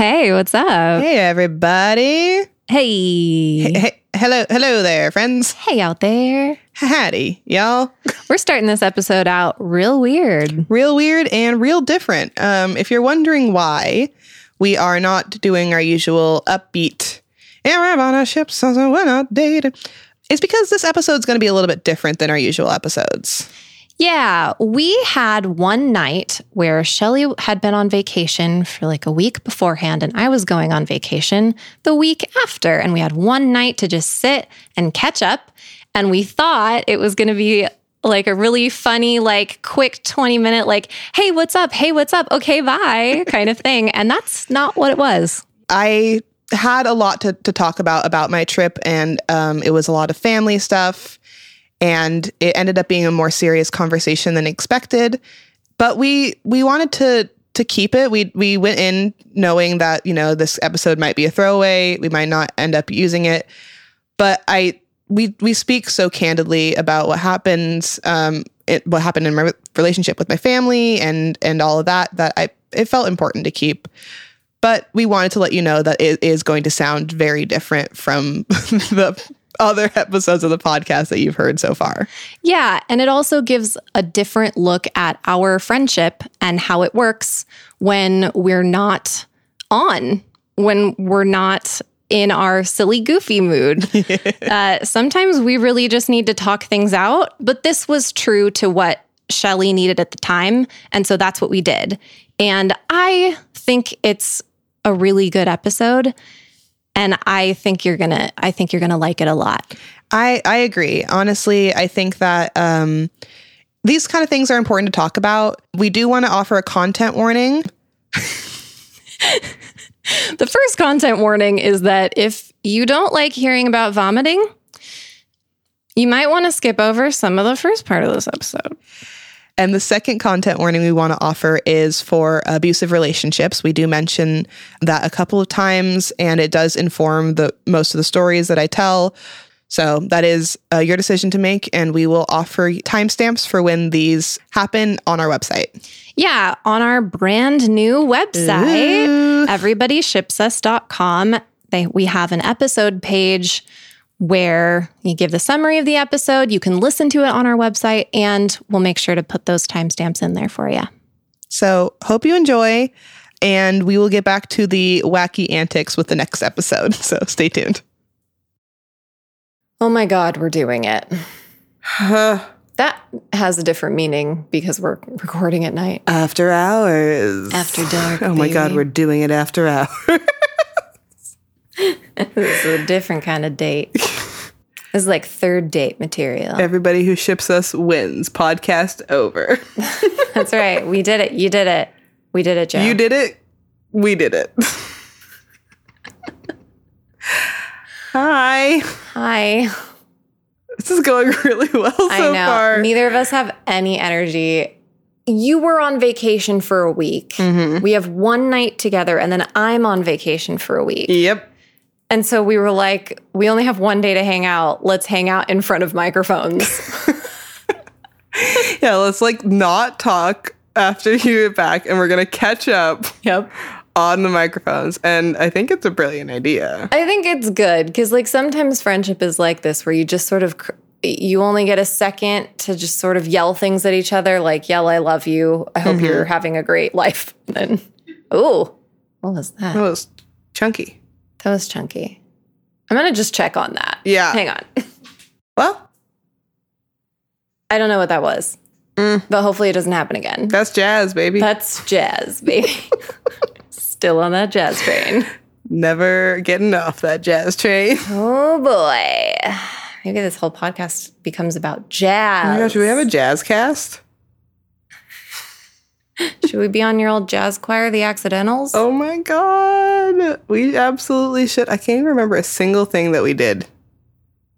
Hey, what's up? Hey, everybody. Hey. Hey, hey, hello, hello there, friends. Hey out there. Howdy, y'all. We're starting this episode out real weird. Real weird and real different. Um, if you're wondering why we are not doing our usual upbeat, and we're on a ship, so we're not dated, it's because this episode's going to be a little bit different than our usual episodes. Yeah, we had one night where Shelly had been on vacation for like a week beforehand, and I was going on vacation the week after. And we had one night to just sit and catch up. And we thought it was going to be like a really funny, like quick 20 minute, like, hey, what's up? Hey, what's up? Okay, bye kind of thing. And that's not what it was. I had a lot to, to talk about about my trip, and um, it was a lot of family stuff and it ended up being a more serious conversation than expected. But we we wanted to to keep it. We we went in knowing that you know this episode might be a throwaway. We might not end up using it. But i we we speak so candidly about what happens um it, what happened in my relationship with my family and and all of that that i it felt important to keep. But we wanted to let you know that it is going to sound very different from the other episodes of the podcast that you've heard so far. Yeah. And it also gives a different look at our friendship and how it works when we're not on, when we're not in our silly, goofy mood. uh, sometimes we really just need to talk things out, but this was true to what Shelly needed at the time. And so that's what we did. And I think it's a really good episode and I think you're gonna I think you're gonna like it a lot. I I agree. Honestly, I think that um, these kind of things are important to talk about. We do want to offer a content warning. the first content warning is that if you don't like hearing about vomiting, you might want to skip over some of the first part of this episode. And the second content warning we want to offer is for abusive relationships. We do mention that a couple of times, and it does inform the most of the stories that I tell. So that is uh, your decision to make, and we will offer timestamps for when these happen on our website. Yeah, on our brand new website, everybodyshipsus.com. They, we have an episode page where you give the summary of the episode. You can listen to it on our website, and we'll make sure to put those timestamps in there for you. So, hope you enjoy, and we will get back to the wacky antics with the next episode. So, stay tuned. Oh my God, we're doing it. that has a different meaning because we're recording at night. After hours. After dark. Oh my baby. God, we're doing it after hours. this is a different kind of date. This is like third date material. Everybody who ships us wins. Podcast over. That's right. We did it. You did it. We did it, Joe. You did it. We did it. Hi. Hi. This is going really well so I know. Far. Neither of us have any energy. You were on vacation for a week. Mm-hmm. We have one night together, and then I'm on vacation for a week. Yep. And so we were like, we only have one day to hang out. Let's hang out in front of microphones. yeah, let's like not talk after you get back and we're going to catch up. Yep. On the microphones. And I think it's a brilliant idea. I think it's good because, like, sometimes friendship is like this where you just sort of. You only get a second to just sort of yell things at each other, like "yell, I love you." I hope mm-hmm. you're having a great life. And then, oh, what was that? That was chunky. That was chunky. I'm going to just check on that. Yeah. Hang on. Well, I don't know what that was, mm. but hopefully it doesn't happen again. That's jazz, baby. That's jazz, baby. Still on that jazz train. Never getting off that jazz train. Oh boy. Maybe this whole podcast becomes about jazz. Oh my gosh, should we have a jazz cast? Should we be on your old jazz choir, the Accidentals? Oh my God. We absolutely should. I can't even remember a single thing that we did.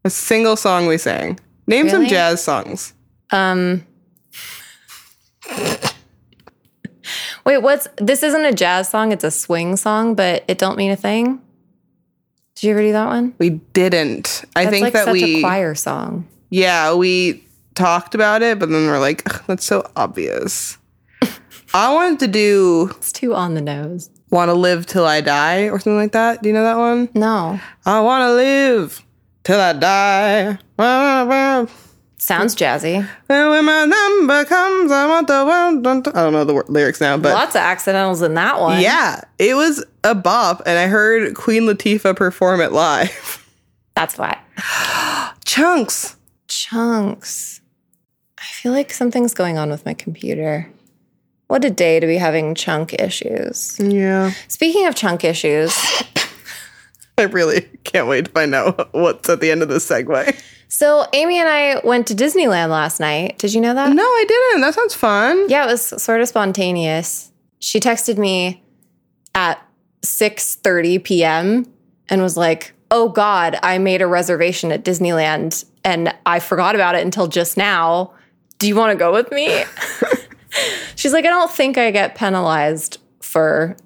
A single song we sang. Name really? some jazz songs. Um. Wait, what's this? Isn't a jazz song; it's a swing song, but it don't mean a thing. Did you ever do that one? We didn't. I that's think like that such we a choir song. Yeah, we talked about it, but then we're like, that's so obvious. I wanted to do. It's too on the nose. Want to live till I die or something like that. Do you know that one? No. I want to live till I die. Sounds jazzy. And when my number comes, I want the world. I don't know the lyrics now, but Lots of accidentals in that one. yeah, it was a bop, and I heard Queen Latifah perform it live. That's why. Chunks. Chunks. I feel like something's going on with my computer. What a day to be having chunk issues. Yeah, Speaking of chunk issues, I really can't wait to find out what's at the end of this segue. so Amy and I went to Disneyland last night. Did you know that? No, I didn't. That sounds fun. Yeah, it was sort of spontaneous. She texted me at 6:30 p.m. and was like, "Oh god, I made a reservation at Disneyland and I forgot about it until just now. Do you want to go with me?" She's like, "I don't think I get penalized for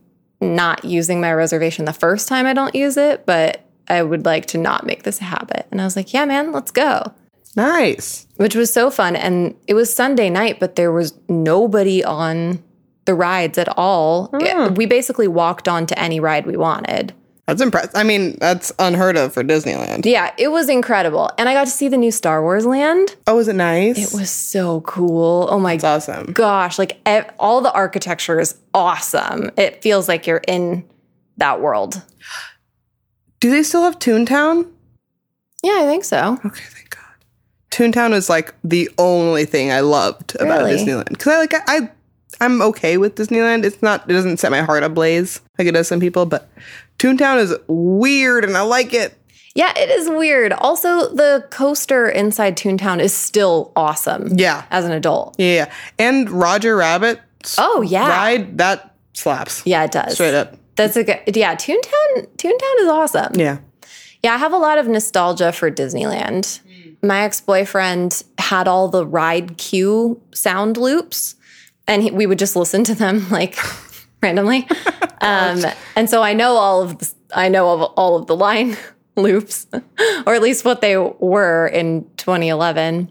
not using my reservation the first time I don't use it, but I would like to not make this a habit." And I was like, "Yeah, man, let's go." Nice. which was so fun. And it was Sunday night, but there was nobody on the rides at all. It- hmm. we basically walked on to any ride we wanted. That's impressive. I mean, that's unheard of for Disneyland. Yeah, it was incredible. And I got to see the new Star Wars land. Oh, was it nice? It was so cool. Oh my It's awesome. gosh. Like ev- all the architecture is awesome. It feels like you're in that world. Do they still have Toontown? Yeah, I think so. Okay, thank God. Toontown is like the only thing I loved about Really? Disneyland because I like I I'm okay with Disneyland. It's not it doesn't set my heart ablaze like it does some people, but Toontown is weird and I like it. Yeah, it is weird. Also, the coaster inside Toontown is still awesome Yeah, as an adult. yeah, and Roger Rabbit. Oh, yeah. ride that slaps Yeah, it does. straight up. That's a good. Yeah, Toontown. Toontown is awesome. Yeah, Yeah, I have a lot of nostalgia for Disneyland. Hmm. My ex boyfriend had all the ride queue sound loops, and he, we would just listen to them like randomly. Um, and so I know all of the, I know of all of the line loops, or at least what they were in 2011.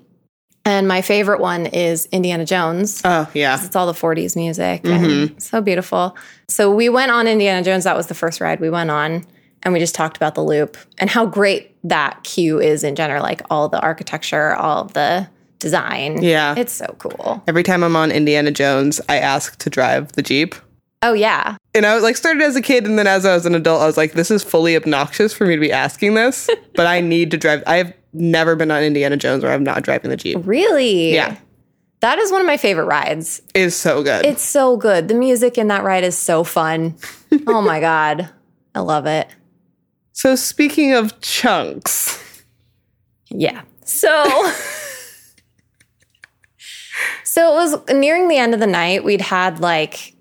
And my favorite one is Indiana Jones. oh yeah, It's all the 40s music and so beautiful. So we went on Indiana Jones. That was the first ride we went on. And we just talked about the loop and how great that queue is in general, like all the architecture, all the design. Yeah. It's so cool. Every time I'm on Indiana Jones, I ask to drive the Jeep. Oh, yeah. And I was like started as a kid and then as I was an adult, I was like, this is fully obnoxious for me to be asking this, but I need to drive. I've never been on Indiana Jones where I'm not driving the Jeep. Really? Yeah. That is one of my favorite rides. It is so good. It's so good. The music in that ride is so fun. oh my God. I love it. so speaking of chunks, Yeah. So So it was nearing the end of the night. We'd had like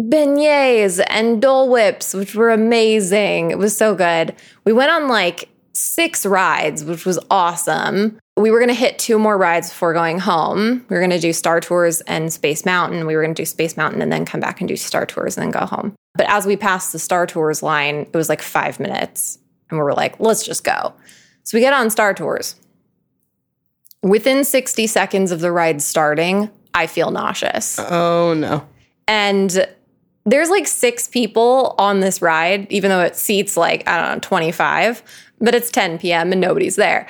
beignets and Dole Whips, which were amazing. It was so good. We went on like six rides, which was awesome. We were going to hit two more rides before going home. We were going to do Star Tours and Space Mountain. We were going to do Space Mountain and then come back and do Star Tours and then go home. But as we passed the Star Tours line, it was like five minutes. And we were like, let's just go. So we get on Star Tours. Within 60 seconds of the ride starting, I feel nauseous. oh no. And there's like six people on this ride, even though it seats like, I don't know, 25, but it's 10 p.m. and nobody's there.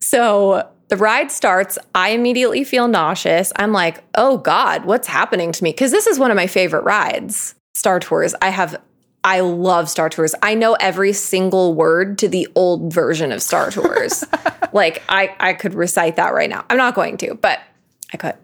So the ride starts. I immediately feel nauseous. I'm like, oh God, what's happening to me? Because this is one of my favorite rides, Star Tours. I have, I love Star Tours. I know every single word to the old version of Star Tours. like I, I could recite that right now. I'm not going to, but I could.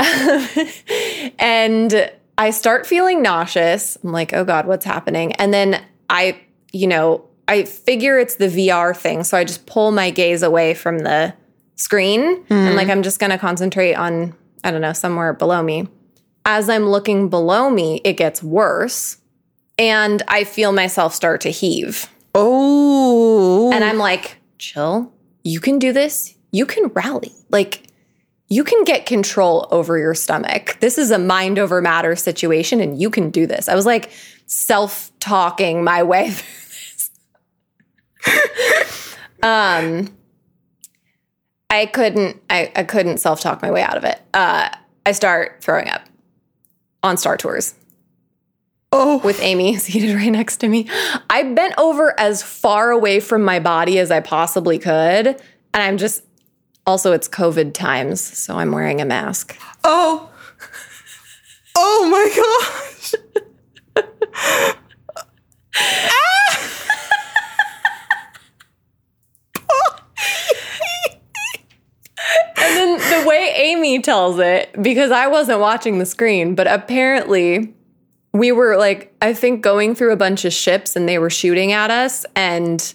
and I start feeling nauseous. I'm like, oh God, what's happening? And then I, you know, I figure it's the VR thing. So I just pull my gaze away from the screen and like I'm just going to concentrate on, I don't know, somewhere below me. As I'm looking below me, it gets worse. And I feel myself start to heave. Oh. And I'm like, chill. You can do this. You can rally. Like, you can get control over your stomach. This is a mind over matter situation, and you can do this. I was like self talking my way through this. um, I couldn't. I, I couldn't self talk my way out of it. Uh, I start throwing up on Star Tours. Oh. with Amy seated right next to me. I bent over as far away from my body as I possibly could. And I'm just, also, it's COVID times, so I'm wearing a mask. Oh. Oh my gosh. And then the way Amy tells it, because I wasn't watching the screen, but apparently we were like, I think going through a bunch of ships and they were shooting at us, and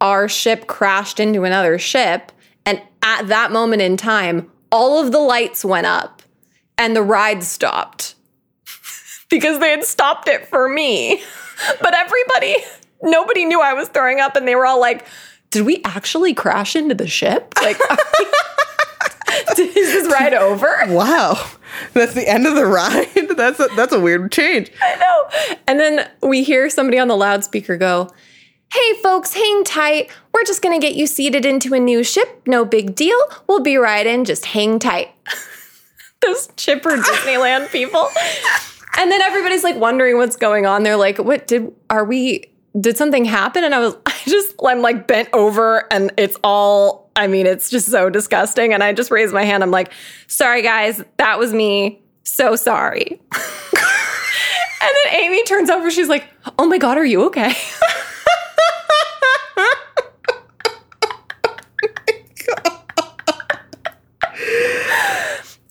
our ship crashed into another ship. And at that moment in time, all of the lights went up and the ride stopped because they had stopped it for me. But everybody, nobody knew I was throwing up, and they were all like, Did we actually crash into the ship? Like, is this ride over? Wow. That's the end of the ride. That's a, that's a weird change. I know. And then we hear somebody on the loudspeaker go, Hey folks, hang tight. We're just gonna get you seated into a new ship. No big deal. We'll be right in. Just hang tight. Those chipper Disneyland people. And then everybody's like wondering what's going on. They're like, what did are we did something happen? And I was I just I'm like bent over and it's all I mean, it's just so disgusting. And I just raised my hand. I'm like, sorry guys, that was me. So sorry. and then Amy turns over, she's like, Oh my god, are you okay?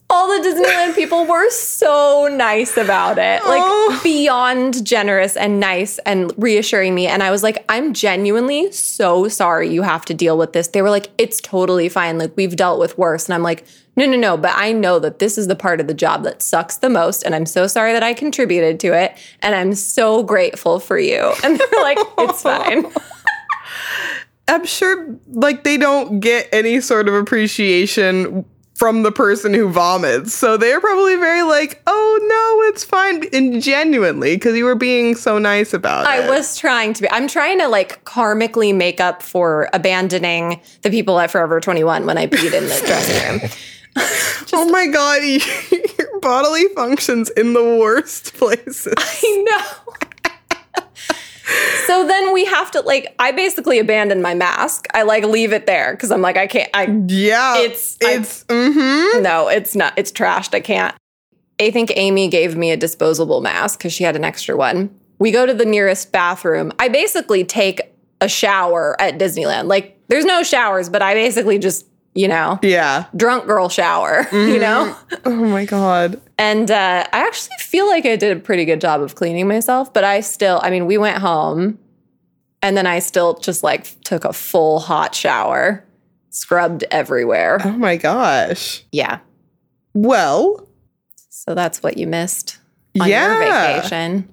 all the Disneyland people were so nice about it. Like Oh. beyond generous and nice and reassuring me. And I was like, I'm genuinely so sorry you have to deal with this. They were like, it's totally fine. Like we've dealt with worse. And I'm like, no, no, no. But I know that this is the part of the job that sucks the most. And I'm so sorry that I contributed to it. And I'm so grateful for you. And they're like, it's fine. I'm sure like they don't get any sort of appreciation from the person who vomits. So they're probably very like, "Oh no, it's fine." And genuinely because you were being so nice about it. I was trying to be. I'm trying to like karmically make up for abandoning the people at Forever 21 when I peed in the dressing room. oh my god, your bodily functions in the worst places. I know. So then we have to like I basically abandon my mask. I like leave it there because I'm like I can't I Yeah. It's- I- it's mhm. no, it's not it's trashed. I can't. I think Amy gave me a disposable mask because she had an extra one. We go to the nearest bathroom. I basically take a shower at Disneyland. Like there's no showers, but I basically just, you know, Yeah. drunk girl shower, you know? Oh my god. And uh, I actually feel like I did a pretty good job of cleaning myself, but I still, I mean, we went home and then I still just like took a full hot shower, scrubbed everywhere. Oh my gosh. Yeah. Well, So that's what you missed on yeah. your vacation.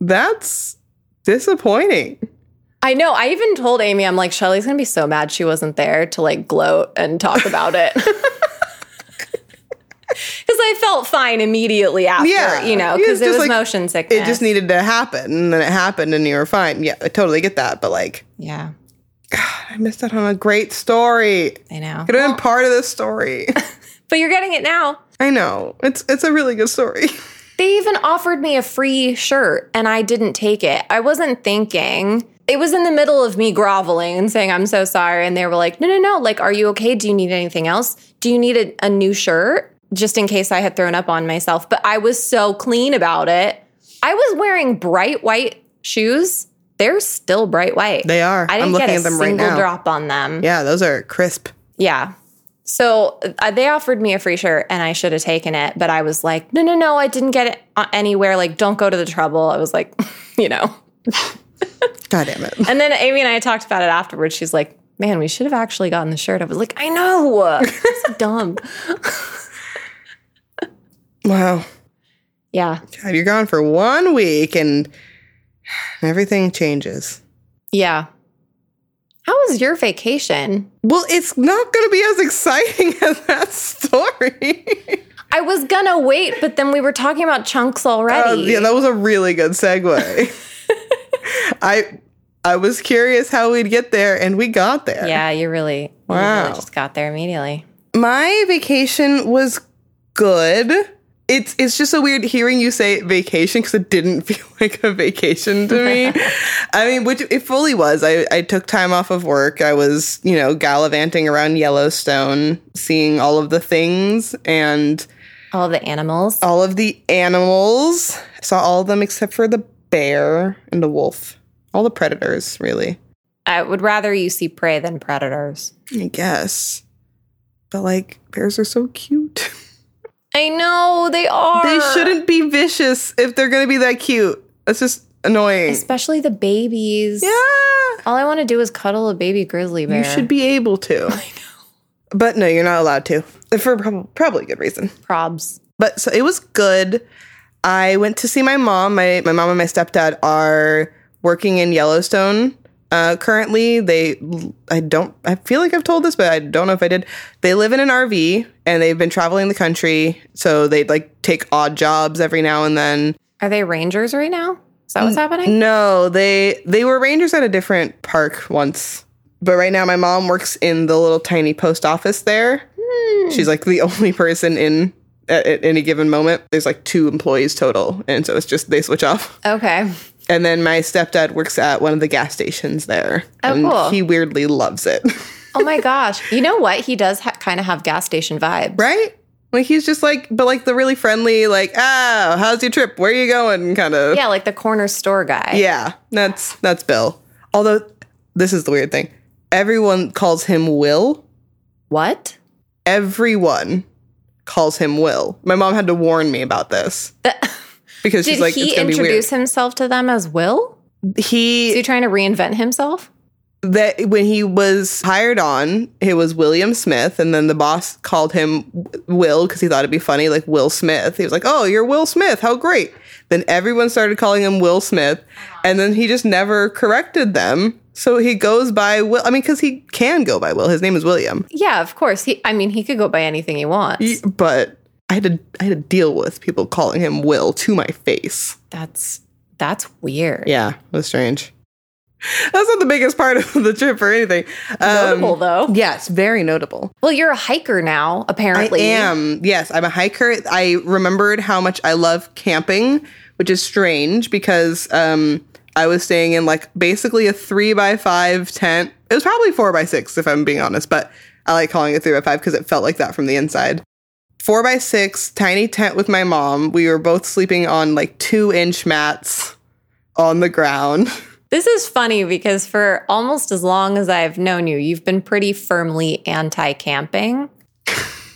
That's disappointing. I know. I even told Amy, I'm like, Shelly's gonna be so mad she wasn't there to like gloat and talk about it. Because I felt fine immediately after, Yeah. you know, because it was like- motion sickness. It just needed to happen and then it happened and you were fine. Yeah, I totally get that. But like, yeah, God, I missed out on a great story. I know. Could have been part of this story. But you're getting it now. I know. It's it's a really good story. They even offered me a free shirt and I didn't take it. I wasn't thinking. It was in the middle of me groveling and saying, I'm so sorry. And they were like, no, no, no. Like, are you okay? Do you need anything else? Do you need a, a new shirt? Just in case I had thrown up on myself. But I was so clean about it. I was wearing bright white shoes. They're still bright white. They are. I didn't get a right single now. drop on them. Yeah, those are crisp. Yeah. So uh, they offered me a free shirt and I should have taken it, but I was like, no, no, no, I didn't get it uh, anywhere. Like, don't go to the trouble. I was like, you know. God damn it. And then Amy and I talked about it afterwards. She's like, man, we should have actually gotten the shirt. I was like, I know. It's dumb. Wow. Yeah. God, you're gone for one week and everything changes. Yeah. How was your vacation? Well, it's not going to be as exciting as that story. I was gonna wait, but then we were talking about chunks Uh, already. yeah, that was a really good segue. I I was curious how we'd get there, and we got there. yeah, you really, you Wow. really just got there immediately. My vacation was good. it's it's just so weird hearing you say vacation because it didn't feel like a vacation to me. I mean, which it fully was. I, I took time off of work. I was, you know, gallivanting around Yellowstone, seeing all of the things and All the animals. all of the animals. Saw all of them except for the bear and the wolf. All the predators, really. I would rather you see prey than predators. I guess. But like bears are so cute. I know they are. they shouldn't be vicious if they're gonna be that cute. That's just annoying. Especially the babies. yeah. All I want to do is cuddle a baby grizzly bear. You should be able to. I know. But no, you're not allowed to. For prob- probably good reason. Probs. But so it was good. I went to see my mom. My my mom and my stepdad are working in Yellowstone. Uh, currently, they I don't I feel like I've told this, but I don't know if I did. They live in an RV and they've been traveling the country, so they like take odd jobs every now and then. Are they rangers right now? Is that what's happening? No, they they were rangers at a different park once. But right now my mom works in the little tiny post office there. She's like the only person in at, at any given moment. There's like two employees total, and so it's just they switch off. Okay. And then my stepdad works at one of the gas stations there, Oh, and cool. he weirdly loves it. Oh my gosh. You know what? He does ha- kind of have gas station vibes. right? Like he's just like, but like the really friendly, like, ah, how's your trip? Where are you going? Kind of. Yeah, like the corner store guy. Yeah, that's that's Bill. Although this is the weird thing. Everyone calls him Will. What? Everyone calls him Will. My mom had to warn me about this because Did she's like, he it's gonna be weird. introduce himself to them as Will? He Is He he trying to reinvent himself? that when he was hired on, it was William Smith, and then the boss called him Will because he thought it'd be funny, like Will Smith. He was like, "Oh, you're Will Smith. How great!" Then everyone started calling him Will Smith, and then he just never corrected them. So he goes by Will. I mean, because he can go by Will. His name is William. Yeah, of course. He I mean, he could go by anything he wants. He- but I had to I had to deal with people calling him Will to my face. that's that's weird. Yeah, it was strange. That's not the biggest part of the trip or anything. Um, Notable though. Yes, very notable. Well, you're a hiker now, apparently. I am. Yes, I'm a hiker. I remembered how much I love camping, which is strange because um, I was staying in like basically a three by five tent. It was probably four by six, if I'm being honest, but I like calling it three by five because it felt like that from the inside. Four by six, tiny tent with my mom. We were both sleeping on like two inch mats on the ground. This is funny because for almost as long as I've known you, you've been pretty firmly anti camping.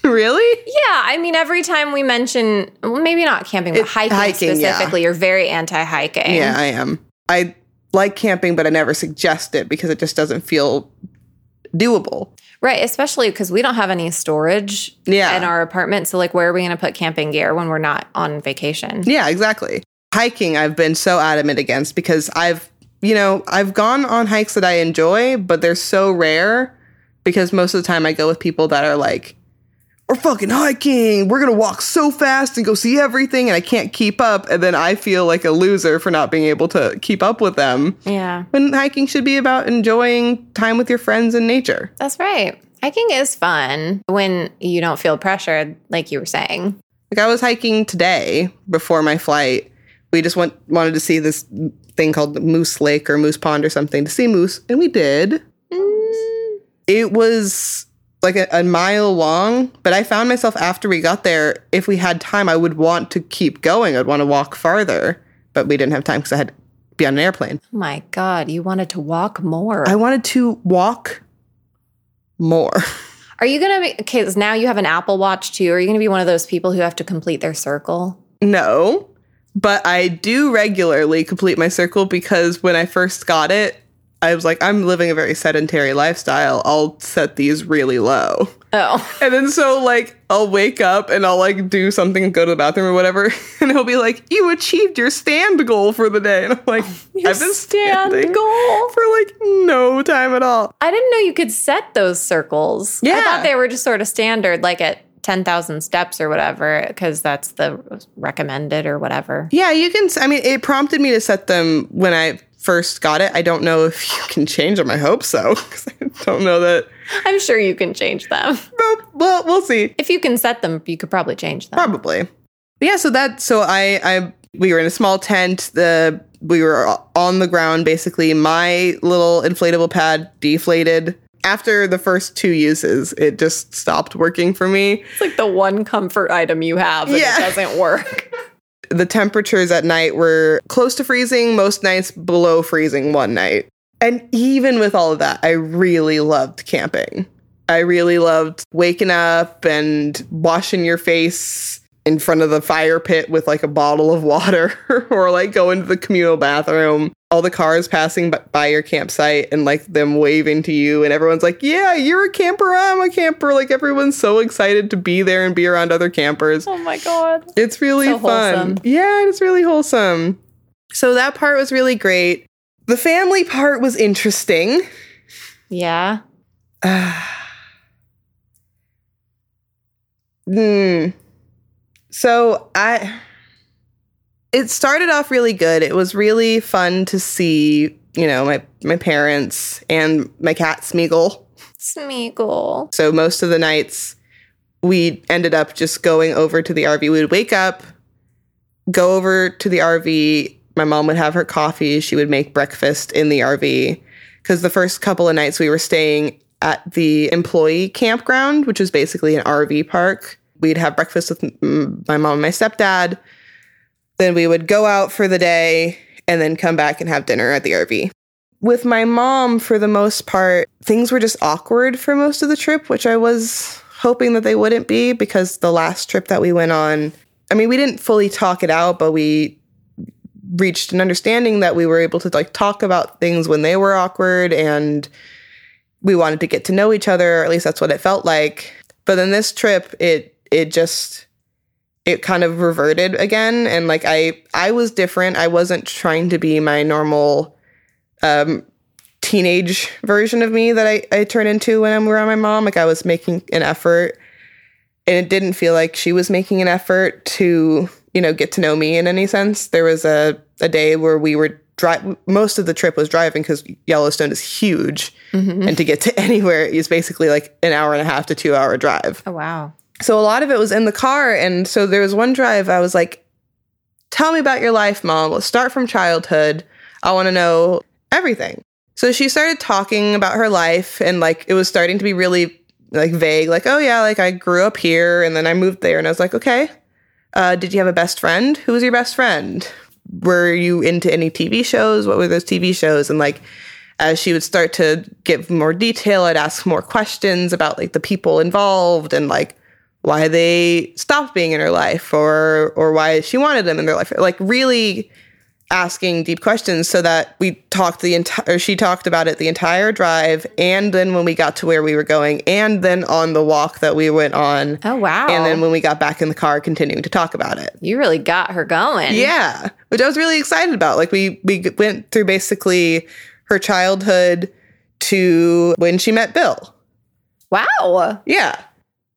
really? Yeah, I mean, every time we mention, well, maybe not camping, but hiking, hiking, yeah. specifically, you're very anti hiking. Yeah, I am. I like camping, but I never suggest it because it just doesn't feel doable. Right, especially because we don't have any storage Yeah. in our apartment. So, like, where are we going to put camping gear when we're not on vacation? Yeah, exactly. Hiking, I've been so adamant against because I've, you know, I've gone on hikes that I enjoy, but they're so rare because most of the time I go with people that are like, we're fucking hiking. We're going to walk so fast and go see everything. And I can't keep up. And then I feel like a loser for not being able to keep up with them. Yeah, When hiking should be about enjoying time with your friends and nature. that's right. Hiking is fun when you don't feel pressured, like you were saying. Like I was hiking today before my flight. We just went wanted to see this thing called Moose Lake or Moose Pond or something to see moose, and we did. Mm, It was like a, a mile long, but I found myself after we got there, if we had time, I would want to keep going. I'd want to walk farther, but we didn't have time because I had to be on an airplane. oh my God, you wanted to walk more. I wanted to walk more. Are you going to be, okay, now you have an Apple Watch too. Are you going to be one of those people who have to complete their circle? No, but I do regularly complete my circle because when I first got it, I was like, I'm living a very sedentary lifestyle. I'll set these really low. Oh, And then so like I'll wake up and I'll like do something, and go to the bathroom or whatever, and he'll be like, "You achieved your stand goal for the day." And I'm like, Your "I've been stand standing goal. for like no time at all." I didn't know you could set those circles. Yeah. I thought they were just sort of standard, like at 10,000 steps or whatever, because that's the recommended or whatever. Yeah, you can. I mean, it prompted me to set them when I first got it. I don't know if you can change them. I hope so. Because I don't know that. I'm sure you can change them. Well, well, we'll see. If you can set them, you could probably change them. Probably. But yeah, so that so I I we were in a small tent. The we were on the ground basically. My little inflatable pad deflated. After the first two uses, it just stopped working for me. It's like the one comfort item you have and Yeah. it doesn't work. The temperatures at night were close to freezing, most nights below freezing one night. And even with all of that, I really loved camping. I really loved waking up and washing your face in front of the fire pit with like a bottle of water or like go into the communal bathroom. All the cars passing by your campsite and like them waving to you, and everyone's like, Yeah, you're a camper. I'm a camper. Like everyone's so excited to be there and be around other campers. oh my god. It's really So fun. wholesome. Yeah, it's really wholesome. So that part was really great. The family part was interesting. Yeah. Hmm. So I it started off really good. It was really fun to see, you know, my my parents and my cat Smeagol. Smeagol. So most of the nights we ended up just going over to the RV. We would wake up, go over to the RV. My mom would have her coffee. She would make breakfast in the RV. Because the first couple of nights we were staying at the employee campground, which is basically an RV park. We'd have breakfast with my mom and my stepdad. Then we would go out for the day and then come back and have dinner at the RV with my mom, for the most part, things were just awkward for most of the trip, which I was hoping that they wouldn't be because the last trip that we went on, I mean, we didn't fully talk it out, but we reached an understanding that we were able to like talk about things when they were awkward and we wanted to get to know each other, or at least that's what it felt like. But then this trip, it it just it kind of reverted again and like I I was different. I wasn't trying to be my normal um, teenage version of me that I, I turn into when I'm around my mom. Like I was making an effort and it didn't feel like she was making an effort to, you know, get to know me in any sense. There was a, a day where we were drive most of the trip was driving because Yellowstone is huge. And to get to anywhere is basically like an hour and a half to two hour drive. Oh wow. So a lot of it was in the car. And so there was one drive I was like, tell me about your life, mom. Let's start from childhood. I want to know everything. So she started talking about her life and like it was starting to be really like vague, like, oh yeah, like I grew up here and then I moved there. And I was like, okay. Uh, did you have a best friend? Who was your best friend? Were you into any TV shows? What were those TV shows? And like as she would start to give more detail, I'd ask more questions about like the people involved and like why they stopped being in her life or or why she wanted them in their life. Like really asking deep questions so that we talked the entire she talked about it the entire drive and then when we got to where we were going and then on the walk that we went on Oh wow. and then when we got back in the car continuing to talk about it. you really got her going. Yeah, which I was really excited about. Like we we went through basically her childhood to when she met Bill. Wow. Yeah.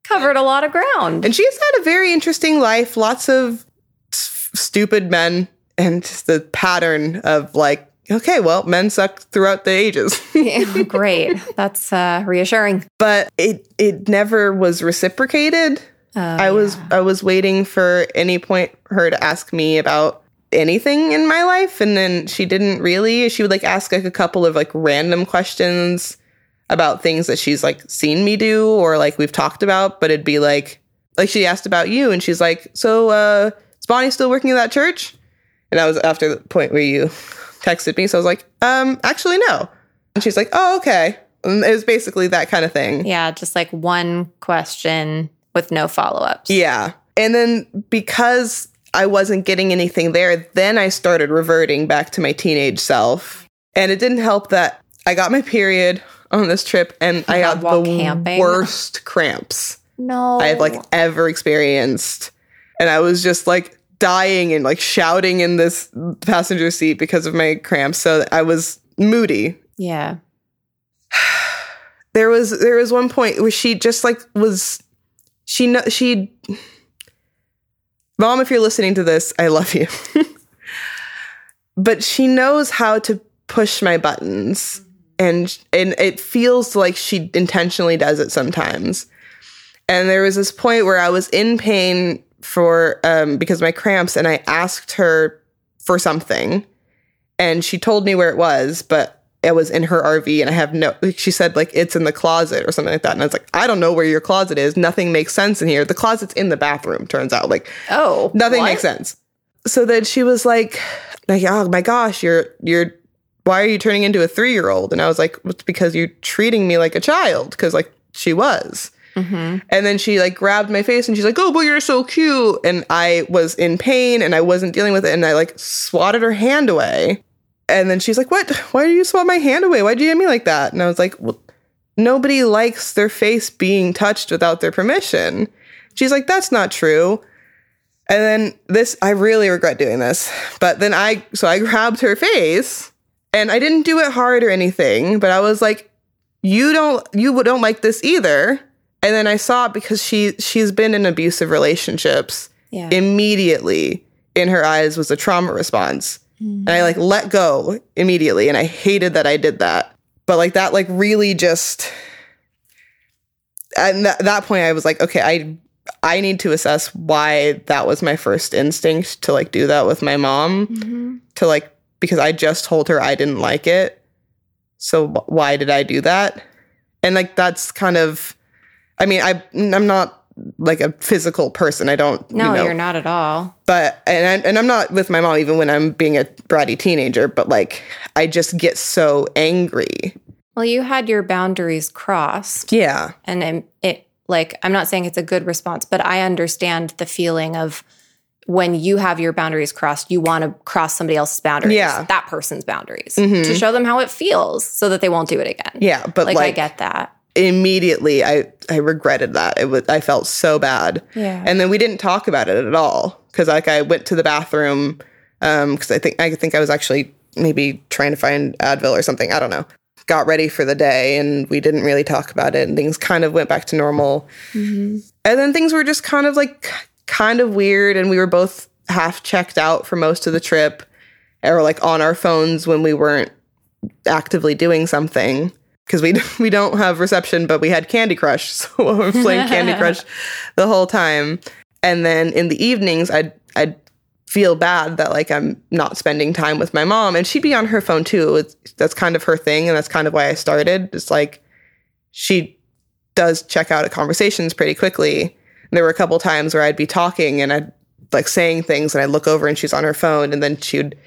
Covered a lot of ground. And she's had a very interesting life, lots of s- stupid men and just the pattern of like okay, well, men suck throughout the ages. Yeah, Great. That's uh, reassuring. but it it never was reciprocated. Oh, I was I was waiting for any point her to ask me about anything in my life and then she didn't really. She would like ask like a couple of like random questions about things that she's like seen me do or like we've talked about, but it'd be like like she asked about you and she's like, "So uh is Bonnie still working at that church?" And that was after the point where you texted me. So I was like, "Um actually no." And she's like, "Oh, okay." And it was basically that kind of thing. Yeah, just like one question with no follow ups. Yeah. And then because I wasn't getting anything there, then I started reverting back to my teenage self. And it didn't help that I got my period on this trip and I got the camping? worst cramps No. I've like ever experienced. And I was just like dying and like shouting in this passenger seat because of my cramps. So I was moody Yeah. there was there was one point where she just like was she know she mom if you're listening to this i love you but she knows how to push my buttons and and it feels like she intentionally does it sometimes and there was this point where i was in pain for um because of my cramps and I asked her for something and she told me where it was, but it was in her RV and I have no she said like it's in the closet or something like that. And I was like, I don't know where your closet is. Nothing makes sense in here. The closet's in the bathroom, turns out. Like Oh, nothing what? makes sense. So then she was like, like, oh my gosh, you're you're why are you turning into a three year old? And I was like, well, it's because you're treating me like a child, because like she was. Mhm. And then she like grabbed my face and she's like, "Oh, but you're so cute." And I was in pain and I wasn't dealing with it and I like swatted her hand away. And then she's like, "What? Why did you swat my hand away? Why'd you hit me like that?" And I was like, "Well, nobody likes their face being touched without their permission." She's like, "That's not true." And then this, I really regret doing this. But then I, so I grabbed her face and I didn't do it hard or anything, but I was like, you don't, you don't like this either. And then I saw it because she, she's been in abusive relationships. Yeah. Immediately in her eyes was a trauma response. And I like let go immediately. And I hated that I did that. But like that, like really just, and at that point I was like, okay, I I need to assess why that was my first instinct to like do that with my mom Mhm. to like because I just told her I didn't like it. So why did I do that? And like that's kind of I mean, I I'm not like a physical person. I don't No, you know, you're not at all. but and I, and I'm not with my mom even when I'm being a bratty teenager, but like I just get so angry. Well, you had your boundaries crossed. Yeah. and it, it like i'm not saying it's a good response but i understand the feeling of when you have your boundaries crossed you want to cross somebody else's boundaries Yeah. that person's boundaries Mhm. to show them how it feels so that they won't do it again Yeah, but like, like, i get that immediately I I regretted that. It was I felt so bad. yeah And then we didn't talk about it at all cuz like I went to the bathroom um cuz I think I think I was actually maybe trying to find Advil or something, I don't know. Got ready for the day and we didn't really talk about it and things kind of went back to normal. Mhm. And then things were just kind of like kind of weird and we were both half checked out for most of the trip or like on our phones when we weren't actively doing something. Because we we don't have reception but we had Candy Crush so we were playing Candy Crush the whole time. And then in the evenings I'd I'd feel bad that like I'm not spending time with my mom and she'd be on her phone too. It's, that's kind of her thing and that's kind of why I started. It's like she does check out at conversations pretty quickly. And there were a couple times where I'd be talking and I'd like saying things and I'd look over and she's on her phone and then she'd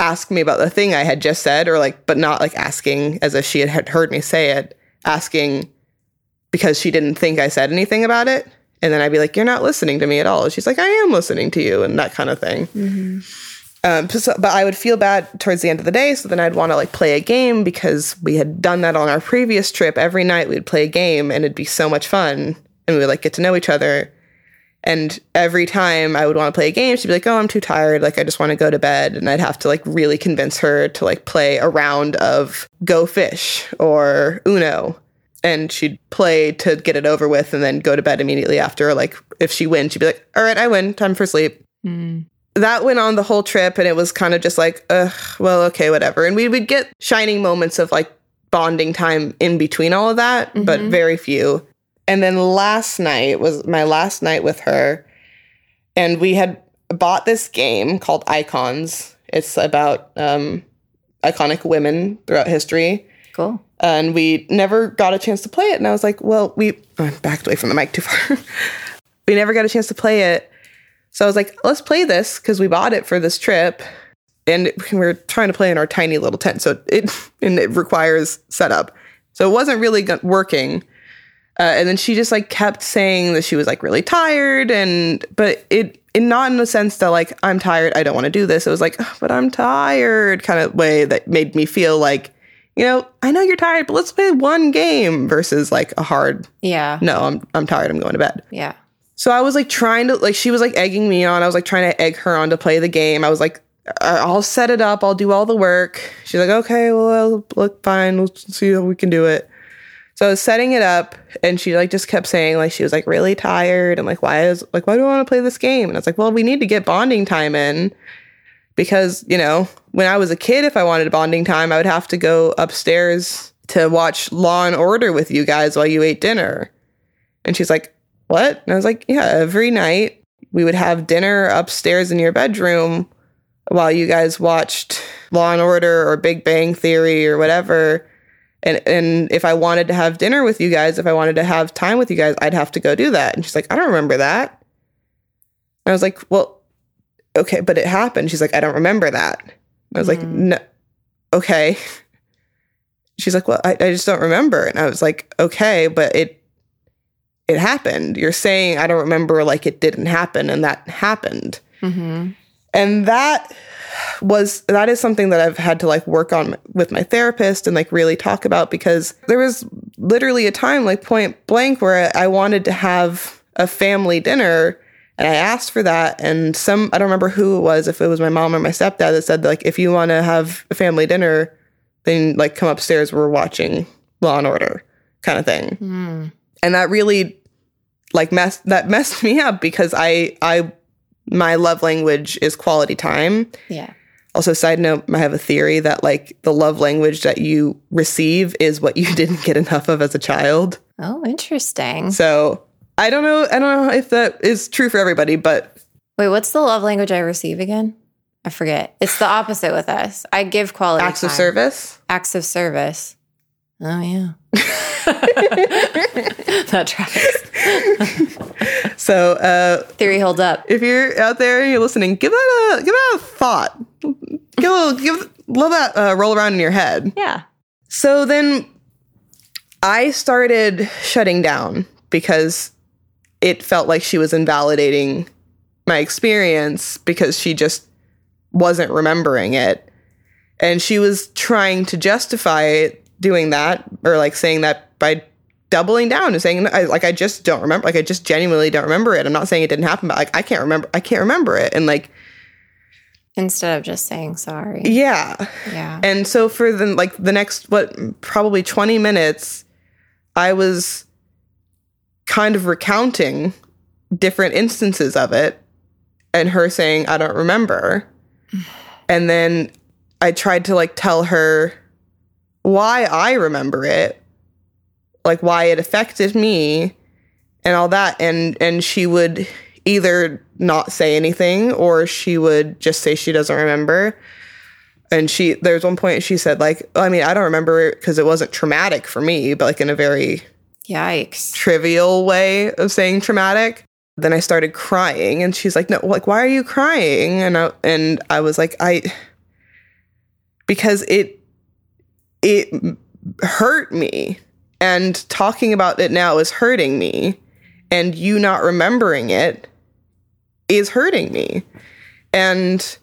ask me about the thing I had just said or like but not like asking as if she had- heard me say it, asking because she didn't think I said anything about it. And then I'd be like, You're not listening to me at all. She's like, I am listening to you and that kind of thing. Um, so- but I would feel bad towards the end of the day. So then I'd want to like play a game because we had done that on our previous trip. Every night we'd play a game and it'd be so much fun and we would like get to know each other. And every time I would want to play a game, she'd be like, Oh, I'm too tired. Like, I just want to go to bed. And I'd have to like really convince her to like play a round of Go Fish or Uno. And she'd play to get it over with and then go to bed immediately after. Like, if she wins, she'd be like, All right, I win. Time for sleep Mm. that went on the whole trip and it was kind of just like ugh well okay whatever and we would get shining moments of like bonding time in between all of that but Mhm. very few and then last night was my last night with her and we had bought this game called icons it's about um iconic women throughout history cool and we never got a chance to play it. And I was like, well, we I backed away from the mic too far. we never got a chance to play it. So I was like, let's play this because we bought it for this trip. And we we're trying to play in our tiny little tent. So it and it requires setup. So it wasn't really working. Uh, and then she just like kept saying that she was like really tired and but it and not in the sense that like I'm tired, I don't want to do this. It was like, "Ugh, but I'm tired kind of way that made me feel like, you know, I know you're tired, but let's play one game versus like a hard yeah no, I'm I'm tired, I'm going to bed. yeah So I was like trying to like she was like egging me on. I was like trying to egg her on to play the game. I was like, "I- I'll set it up. I'll do all the work. She's like, okay, well, look fine. We'll see how we can do it. So I was setting it up, and she like just kept saying like she was like really tired and like why is like why do I want to play this game? And I was like, well, we need to get bonding time in because you know when I was a kid, if I wanted bonding time, I would have to go upstairs to watch Law and Order with you guys while you ate dinner. And she's like, what? And I was like, yeah, every night we would have dinner upstairs in your bedroom while you guys watched Law and Order or Big Bang Theory or whatever. And and if I wanted to have dinner with you guys, if I wanted to have time with you guys, I'd have to go do that. And she's like, I don't remember that. And I was like, well, okay, but it happened. She's like, I don't remember that. I was like, no, okay. She's like, well, I, I just don't remember. And I was like, okay, but it it happened. You're saying I don't remember like it didn't happen, and that happened. Mm-hmm. And that was that is something that I've had to like work on with my therapist and like really talk about because there was literally a time like point blank where I wanted to have a family dinner and I asked for that and some I don't remember who it was if it was my mom or my stepdad that said like if you want to have a family dinner then like come upstairs we're watching Law and Order kind of thing. Mm. And that really like messed that messed me up because I I my love language is quality time. Yeah. Also, side note, I have a theory that like the love language that you receive is what you didn't get enough of as a child. Oh, interesting. So I don't know. I don't know if that is true for everybody, but Wait, what's the love language I receive again? I forget. It's the opposite with us. I give quality acts of service. Acts of service. Oh yeah. that tracks. So uh, Theory holds up. if you're out there you're listening, give that a give that a thought. Give a little, give let that uh, roll around in your head. Yeah. So then I started shutting down because it felt like she was invalidating my experience because she just wasn't remembering it. And she was trying to justify doing that or like saying that by doubling down and saying I, like I just don't remember like I just genuinely don't remember it. I'm not saying it didn't happen but like I can't remember I can't remember it and like Instead of just saying sorry. yeah. Yeah. And so for the like the next what probably 20 minutes I was kind of recounting different instances of it and her saying I don't remember. And then I tried to like tell her why I remember it, like why it affected me and all that. And and she would either not say anything or she would just say she doesn't remember. And she there's one point she said like oh, i mean i don't remember it because it wasn't traumatic for me but like in a very Yikes. trivial way of saying traumatic. Then i started crying and she's like no like why are you crying? And i and i was like i because it it hurt me. And talking about it now is hurting me. And you not remembering it is hurting me. And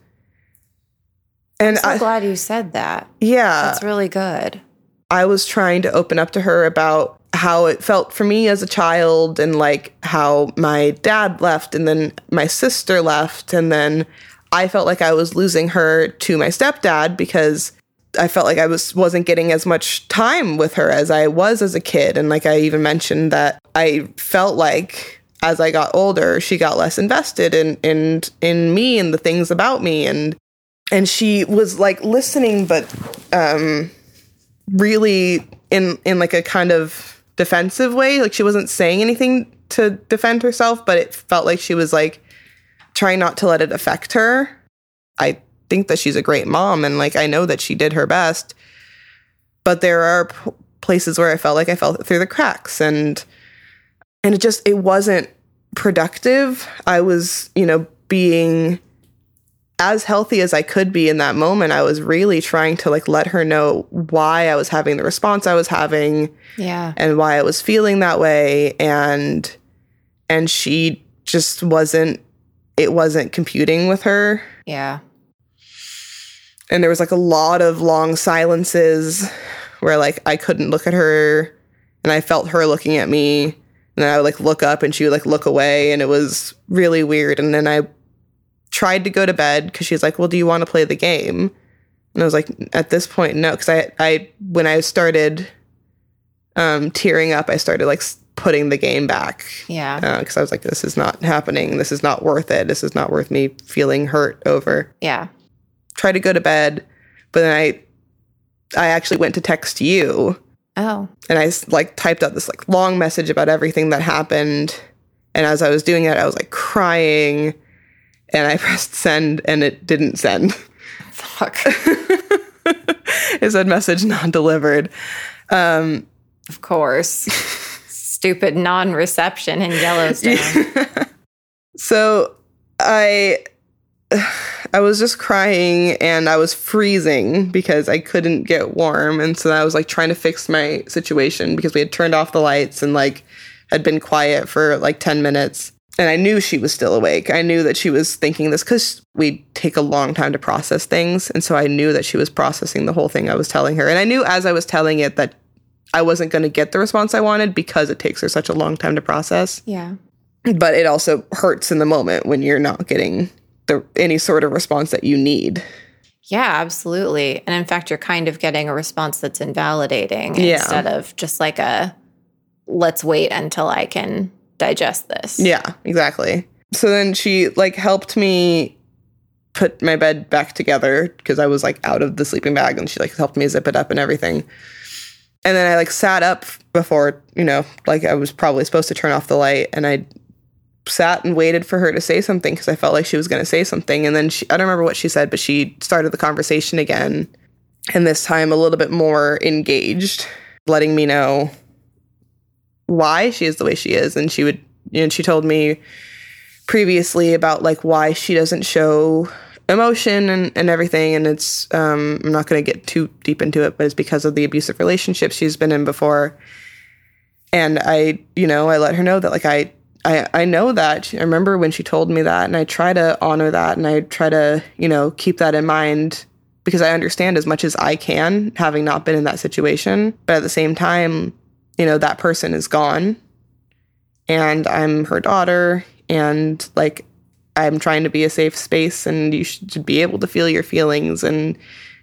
and I'm so I, glad you said that. yeah. That's really good. I was trying to open up to her about how it felt for me as a child and like how my dad left and then my sister left. And then I felt like I was losing her to my stepdad because I felt like I was wasn't getting as much time with her as I was as a kid. And like I even mentioned that I felt like as I got older she got less invested in in in me and the things about me. And and she was like listening but um really in in like a kind of defensive way. Like she wasn't saying anything to defend herself but it felt like she was like trying not to let it affect her. I think that she's a great mom and like i know that she did her best but there are p- places where i felt like i fell through the cracks and and it just it wasn't productive i was you know being as healthy as I could be in that moment, I was really trying to like let her know why I was having the response I was having Yeah. and why I was feeling that way and and she just wasn't it wasn't computing with her Yeah. And there was like a lot of long silences where like I couldn't look at her and I felt her looking at me and then I would like look up and she would like look away and it was really weird and then I tried to go to bed cuz she was like, "Well, do you want to play the game?" And I was like, "At this point, no, cuz I I when I started um tearing up, I started like putting the game back Yeah. because I was like, "This is not happening. This is not worth it. This is not worth me feeling hurt over." yeah. Try to go to bed, but then I I actually went to text you Oh. and I like typed out this like long message about everything that happened And as I was doing it, I was like crying and I pressed send and it didn't send. Fuck. it said message not delivered. Um, of course. Stupid non reception in Yellowstone. so I I was just crying and I was freezing because I couldn't get warm. And so I was like trying to fix my situation because we had turned off the lights and like had been quiet for like 10 minutes. And I knew she was still awake. I knew that she was thinking this because we take a long time to process things. And so I knew that she was processing the whole thing I was telling her. And I knew as I was telling it that I wasn't going to get the response I wanted because it takes her such a long time to process. Yeah. But it also hurts in the moment when you're not getting the any sort of response that you need. Yeah, absolutely. And in fact, you're kind of getting a response that's invalidating Yeah. instead of just like a let's wait until I can digest this. Yeah, exactly. So then she like helped me put my bed back together because I was like out of the sleeping bag and she like helped me zip it up and everything. And then I like sat up before, you know, like I was probably supposed to turn off the light and I sat and waited for her to say something because I felt like she was going to say something. And then she I don't remember what she said but she started the conversation again. And this time a little bit more engaged, letting me know why she is the way she is. And she would you know she told me previously about like why she doesn't show emotion and, and everything. And it's um i'm not going to get too deep into it but it's because of the abusive relationship she's been in before. And i you know i let her know that like i i, I know that. I remember when she told me that and i try to honor that and i try to you know keep that in mind because i understand as much as i can having not been in that situation. But at the same time you know that person is gone and i'm her daughter and like i'm trying to be a safe space and you should be able to feel your feelings and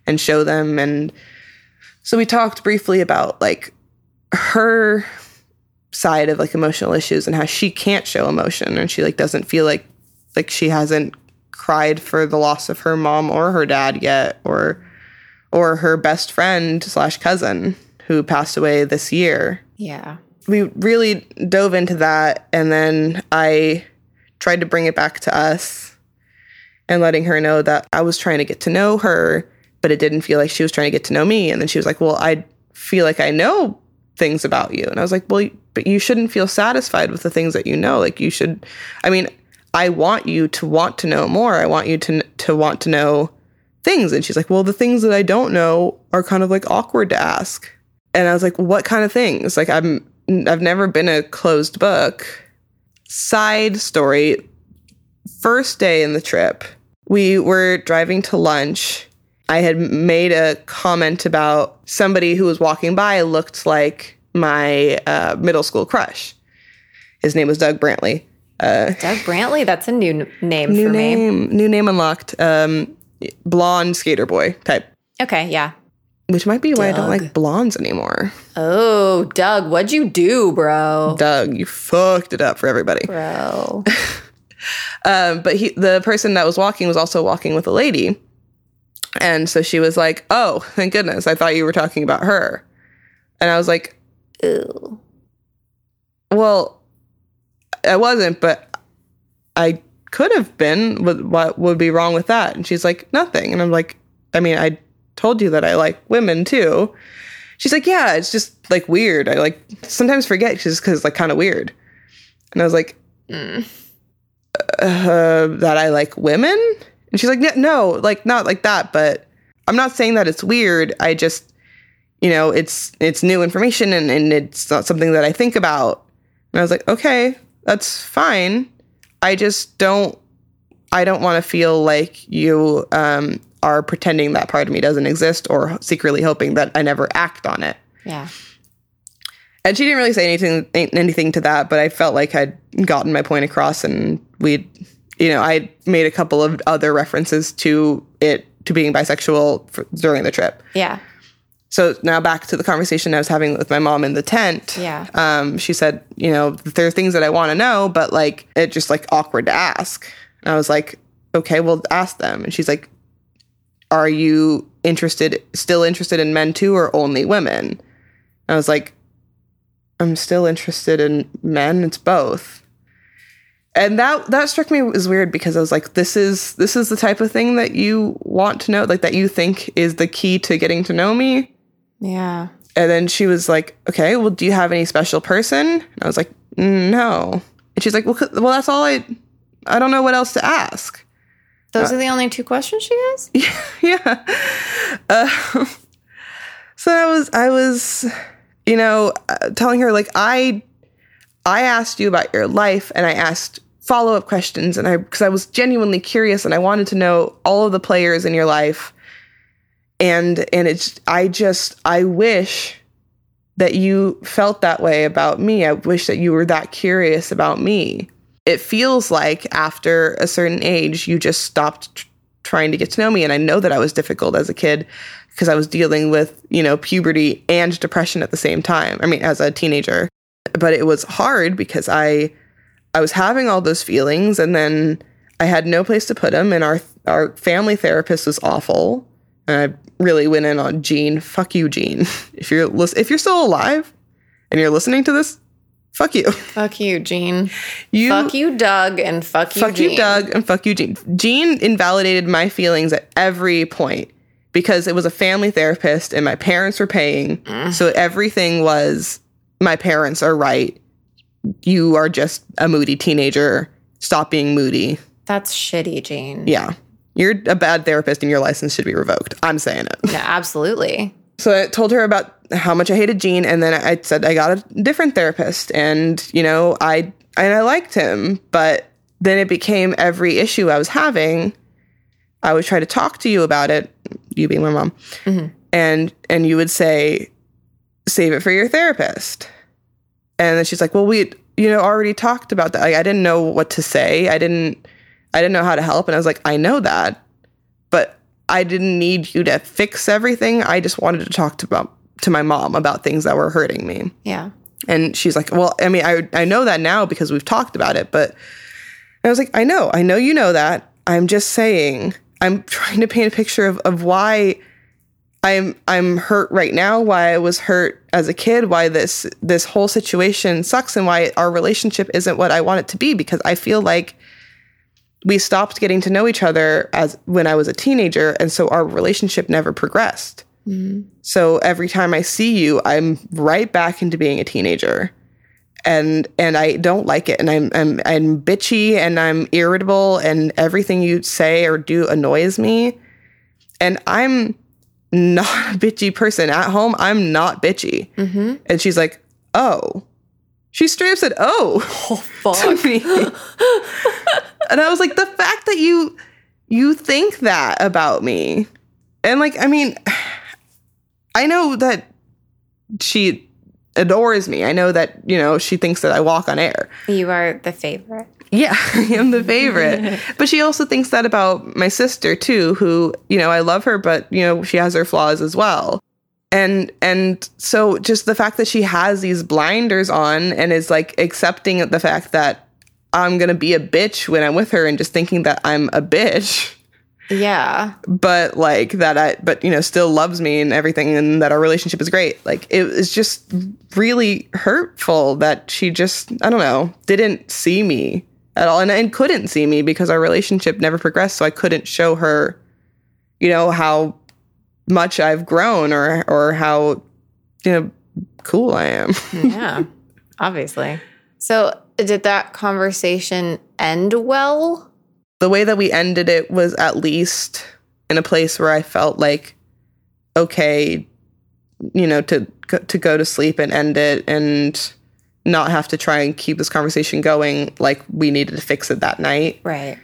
and show them. And so we talked briefly about like her side of like emotional issues and how she can't show emotion and she like doesn't feel like like she hasn't cried for the loss of her mom or her dad yet or or her best friend slash cousin who passed away this year Yeah. we really dove into that and then I tried to bring it back to us and letting her know that I was trying to get to know her, but it didn't feel like she was trying to get to know me. And then she was like, Well, I feel like I know things about you. And I was like, Well, but you shouldn't feel satisfied with the things that you know. Like, you should, I mean, I want you to want to know more. I want you to, to want to know things. And she's like, Well, the things that I don't know are kind of like awkward to ask. And I was like, What kind of things? Like, I'm, I've never been a closed book. Side story first day in the trip, we were driving to lunch. I had made a comment about somebody who was walking by looked like my uh, middle school crush. His name was Doug Brantley. Uh, Doug Brantley, that's a new n- name new for me. name, new name unlocked. Um, blonde skater boy type, Okay, yeah. which might be why I don't like blondes anymore. Oh, Doug, what'd you do, bro? Doug, you fucked it up for everybody. Bro. Um, but he, the person that was walking was also walking with a lady. And so she was like, Oh, thank goodness. I thought you were talking about her. And I was like, Ew. Well, I wasn't, but I could have been. What, would be wrong with that? And she's like, Nothing. And I'm like, I mean, I told you that I like women too. She's like, Yeah, it's just like weird. I like sometimes forget just because it's like kind of weird. And I was like, Mm. uh, that I like women? And she's like, "Yeah, no, like not like that, but I'm not saying that it's weird. I just, you know, it's it's new information and, and it's not something that I think about. And I was like, okay, that's fine. I just don't I don't want to feel like you um, are pretending that part of me doesn't exist or secretly hoping that I never act on it. Yeah. And she didn't really say anything anything to that, but I felt like I'd gotten my point across, and we'd, you know, I made a couple of other references to it to being bisexual for, during the trip. Yeah. So now back to the conversation I was having with my mom in the tent. Yeah. Um, she said, you know, there are things that I want to know, but like it's just like awkward to ask. And I was like, okay, well, ask them. And she's like, are you interested, still interested in men too, or only women? And I was like, I'm still interested in men. It's both. and that that struck me as weird because I was like, this is this is the type of thing that you want to know, like that you think is the key to getting to know me. Yeah. And then she was like, okay, well, do you have any special person? And I was like, no. And she's like, well, 'cause- well, that's all I. I don't know what else to ask. Those are the only two questions she has? yeah. Uh, so I was, I was, you know, uh, telling her like I, I asked you about your life, and I asked follow up questions, and I because I was genuinely curious, and I wanted to know all of the players in your life, and and it's I just I wish that you felt that way about me. I wish that you were that curious about me. It feels like after a certain age, you just stopped tr- trying to get to know me. And I know that I was difficult as a kid because I was dealing with, you know, puberty and depression at the same time. I mean, as a teenager. But it was hard because I I was having all those feelings and then I had no place to put them and our our family therapist was awful. And I really went in on Gene. Fuck you, Gene. If you're lis- if you're still alive and you're listening to this, fuck you. Fuck you, Gene. You fuck you, Doug, and fuck you, fuck you, Gene. Doug, and fuck you, Gene. Gene invalidated my feelings at every point because it was a family therapist and my parents were paying. Mm. So everything was my parents are right. You are just a moody teenager. Stop being moody. That's shitty, Gene. Yeah. You're a bad therapist and your license should be revoked. I'm saying it. Yeah, absolutely. So I told her about how much I hated Gene, and then I said I got a different therapist, and you know I and I liked him, but then it became every issue I was having, I would try to talk to you about it, you being my mom, mm-hmm. and and you would say, save it for your therapist, and then she's like, well we you know already talked about that. Like, I didn't know what to say. I didn't I didn't know how to help, and I was like, I know that, but I didn't need you to fix everything. I just wanted to talk to about to my mom about things that were hurting me. Yeah. And she's like, "Well, I mean, I I know that now because we've talked about it, but I was like, "I know. I know you know that. I'm just saying. I'm trying to paint a picture of of why I'm I'm hurt right now, why I was hurt as a kid, why this this whole situation sucks and why our relationship isn't what I want it to be because I feel like we stopped getting to know each other as when I was a teenager and so our relationship never progressed. Mm-hmm. So every time I see you, I'm right back into being a teenager. And and I don't like it and I'm I'm I'm bitchy and I'm irritable and everything you say or do annoys me. And I'm not a bitchy person at home. I'm not bitchy. Mm-hmm. And she's like, "Oh." She straight up said, "Oh." oh fuck. and I was like, the fact that you you think that about me. And like, I mean, I know that she adores me. I know that, you know, she thinks that I walk on air. You are the favorite. Yeah, I am the favorite. but she also thinks that about my sister too, who, you know, I love her, but you know, she has her flaws as well. And and so just the fact that she has these blinders on and is like accepting the fact that I'm gonna be a bitch when I'm with her and just thinking that I'm a bitch, Yeah. but like that I but you know, still loves me and everything and that our relationship is great. Like it was just really hurtful that she just I don't know, didn't see me at all and, and couldn't see me because our relationship never progressed. So I couldn't show her, you know, how much I've grown or or how you know cool I am. Yeah. Obviously. So, did that conversation end well? the way that we ended it was at least in a place where I felt like okay, you know, to go- to go to sleep and end it and not have to try and keep this conversation going like we needed to fix it that night Right.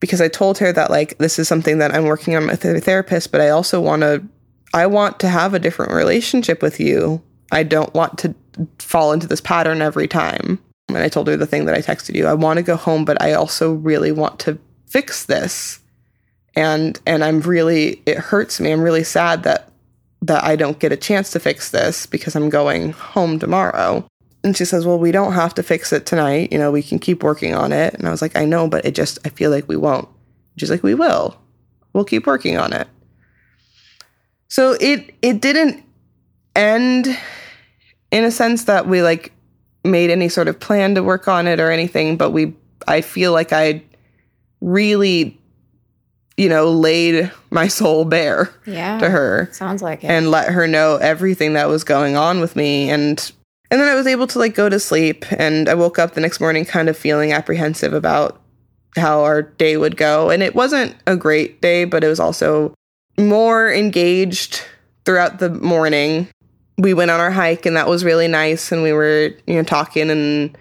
because I told her that like this is something that I'm working on with a therapist, but I also want to I want to have a different relationship with you. I don't want to fall into this pattern every time. And I told her the thing that I texted you. I want to go home, but I also really want to fix this. And and I'm really it hurts me. I'm really sad that that I don't get a chance to fix this because I'm going home tomorrow. And she says, Well, we don't have to fix it tonight. You know, we can keep working on it. And I was like, I know, but it just, I feel like we won't. She's like, We will. We'll keep working on it. So it it didn't end in a sense that we like made any sort of plan to work on it or anything, but we I feel like I really, you know, laid my soul bare Yeah. to her Sounds like it. and let her know everything that was going on with me and and then I was able to like go to sleep and I woke up the next morning kind of feeling apprehensive about how our day would go and it wasn't a great day but it was also more engaged throughout the morning. We went on our hike and that was really nice and we were, you know, talking and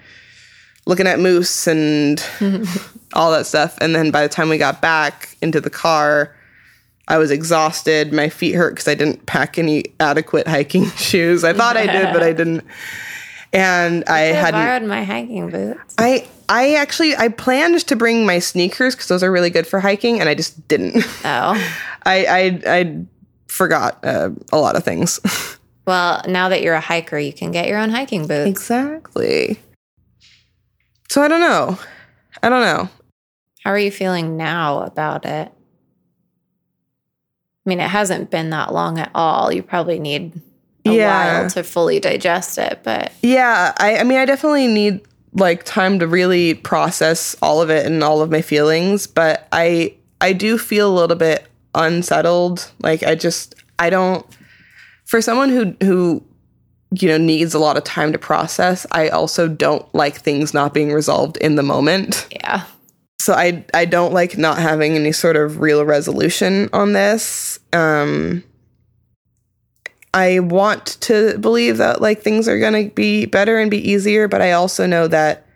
looking at moose and all that stuff and then by the time we got back into the car I was exhausted. My feet hurt because I didn't pack any adequate hiking shoes. I thought I did, but I didn't. And I I hadn't. borrowed my hiking boots. I I actually I planned to bring my sneakers because those are really good for hiking, and I just didn't. Oh. I I, I forgot uh, a lot of things. Well, now that you're a hiker, you can get your own hiking boots. exactly. So I don't know. I don't know. How are you feeling now about it? I mean, it hasn't been that long at all. You probably need a Yeah. while to fully digest it, but Yeah, I, I mean, I definitely need like time to really process all of it and all of my feelings, but I I do feel a little bit unsettled. Like I just I don't for someone who who you know needs a lot of time to process, I also don't like things not being resolved in the moment. yeah. So I I don't like not having any sort of real resolution on this. Um I want to believe that like things are going to be better and be easier, but I also know that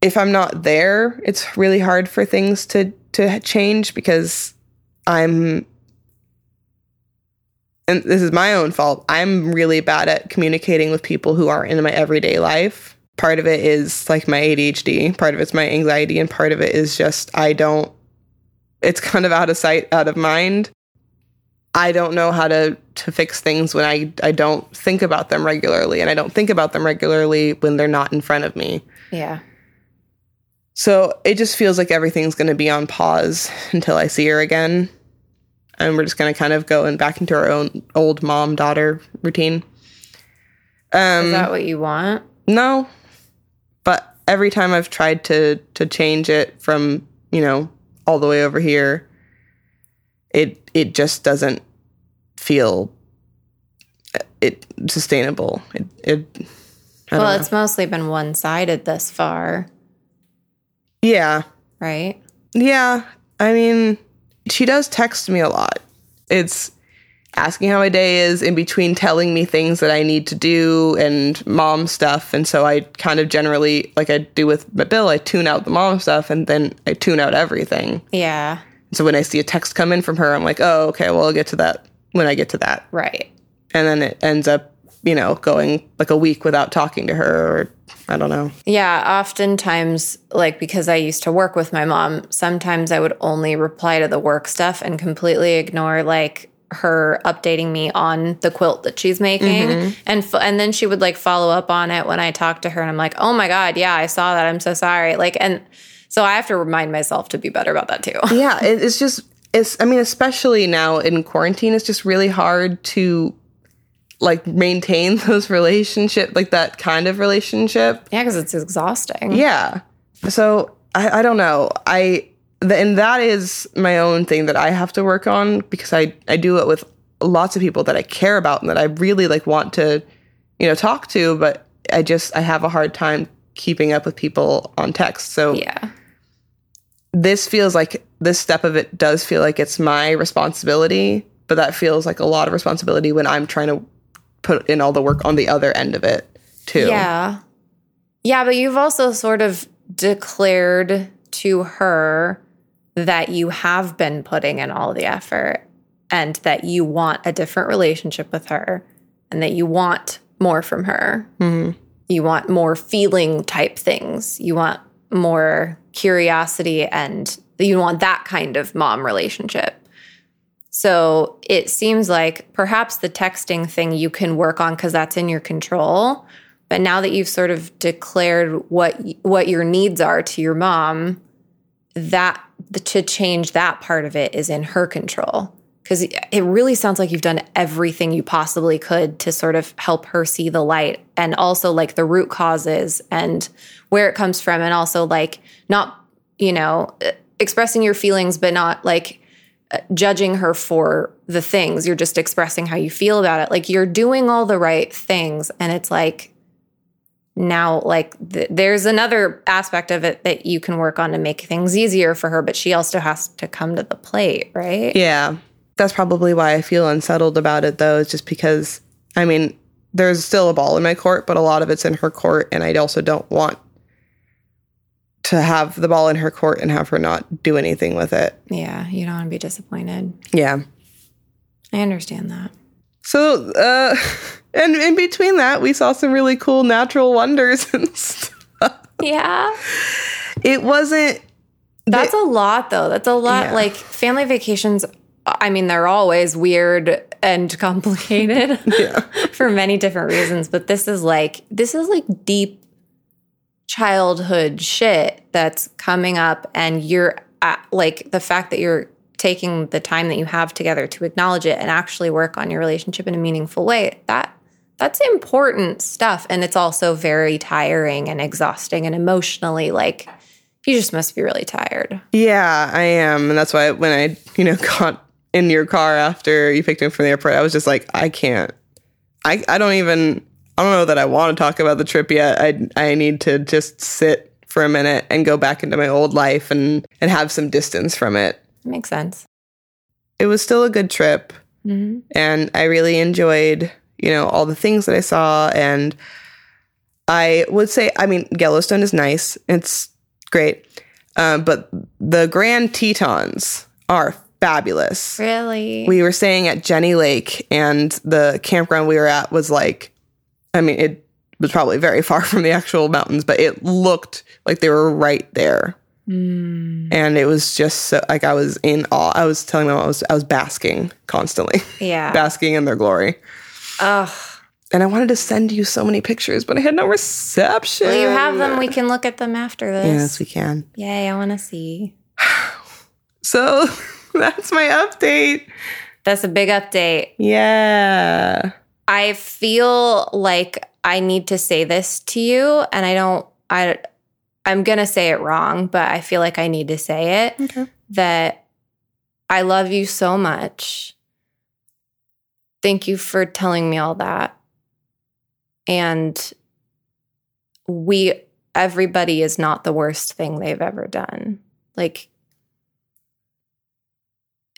if I'm not there, it's really hard for things to to change because I'm and this is my own fault. I'm really bad at communicating with people who aren't in my everyday life. Part of it is like my ADHD, part of it's my anxiety, and part of it is just I don't it's kind of out of sight, out of mind. I don't know how to to fix things when I I don't think about them regularly and I don't think about them regularly when they're not in front of me. Yeah. So it just feels like everything's going to be on pause until I see her again. And we're just going to kind of go and back into our own old mom daughter routine. Um Is that what you want? no. But every time I've tried to to change it from, you know, all the way over here, it it just doesn't feel uh, it sustainable. It, it Well, know. it's mostly been one sided thus far, yeah. right? Yeah. I mean, she does text me a lot. It's asking how my day is in between telling me things that I need to do and mom stuff. And so I kind of generally, like I do with my Bill, I tune out the mom stuff and then I tune out everything. Yeah. So when I see a text come in from her, I'm like, oh, okay, well, I'll get to that when I get to that. Right. And then it ends up, you know, going like a week without talking to her or I don't know. Yeah, oftentimes, like because I used to work with my mom, sometimes I would only reply to the work stuff and completely ignore like her updating me on the quilt that she's making, mm-hmm. and f- and then she would like follow up on it when I talked to her, and I'm like, oh my god, yeah, I saw that, I'm so sorry, like, and so I have to remind myself to be better about that too. yeah it, it's just it's i mean especially now in quarantine it's just really hard to like maintain those relationship like that kind of relationship yeah, because it's exhausting. yeah so i, I don't know i th- and that is my own thing that i have to work on because i i do it with lots of people that i care about and that i really like want to you know talk to but i just i have a hard time keeping up with people on text so Yeah. this feels like this step of it does feel like it's my responsibility, but that feels like a lot of responsibility when I'm trying to put in all the work on the other end of it too. Yeah. Yeah, but you've also sort of declared to her that you have been putting in all the effort and that you want a different relationship with her and that you want more from her. Mm-hmm. You want more feeling type things. You want more curiosity and you want that kind of mom relationship. So it seems like perhaps the texting thing you can work on because that's in your control. But now that you've sort of declared what what your needs are to your mom, that to change that part of it is in her control because it really sounds like you've done everything you possibly could to sort of help her see the light and also like the root causes and where it comes from and also like not you know expressing your feelings but not like judging her for the things you're just expressing how you feel about it like you're doing all the right things and it's like now like th- there's another aspect of it that you can work on to make things easier for her but she also has to come to the plate right Yeah. That's probably why I feel unsettled about it, though, is just because, I mean, there's still a ball in my court, but a lot of it's in her court. And I also don't want to have the ball in her court and have her not do anything with it. yeah you don't want to be disappointed Yeah. i understand that So, uh, and in between that, we saw some really cool natural wonders and stuff. yeah It wasn't, That's a lot, though. That's a lot. Yeah. Like family vacations, I mean, they're always weird and complicated for many different reasons. But this is like, this is like deep childhood shit that's coming up. And you're at, like, the fact that you're taking the time that you have together to acknowledge it and actually work on your relationship in a meaningful way, that. That's important stuff. And it's also very tiring and exhausting and emotionally like you just must be really tired. yeah, I am. And that's why when I, you know, got in your car after you picked me up from the airport, I was just like, I can't. I, I don't even, I don't know that I want to talk about the trip yet. I, I need to just sit for a minute and go back into my old life and, and have some distance from it. Makes sense. It was still a good trip. Mm-hmm. and I really enjoyed, you know, all the things that I saw. And I would say, I mean, Yellowstone is nice; it's great, um, but the Grand Tetons are fabulous. Really? We were staying at Jenny Lake, and the campground we were at was like, I mean, it was probably very far from the actual mountains, but it looked like they were right there. Mm, And it was just so like I was in awe. I was telling them I was I was basking constantly, yeah. basking in their glory. Ugh. And I wanted to send you so many pictures, but I had no reception. Well, you have them. We can look at them after this. Yes, we can. Yay, I want to see. So that's my update. That's a big update. Yeah. I feel like I need to say this to you, and I don't, I, I'm going to say it wrong, but I feel like I need to say it. Okay. that I love you so much. Thank you for telling me all that. And we, everybody is not the worst thing they've ever done. Like,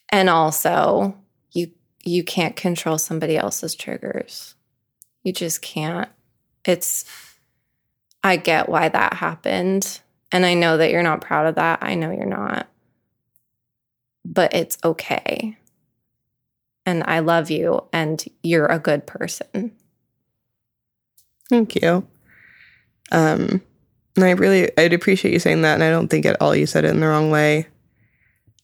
and also, you can't control somebody else's triggers. You just can't. It's I get why that happened. And I know that you're not proud of that. I know you're not. But it's okay. And I love you and you're a good person. Thank you. Um, and I really, I'd appreciate you saying that. And I don't think at all you said it in the wrong way.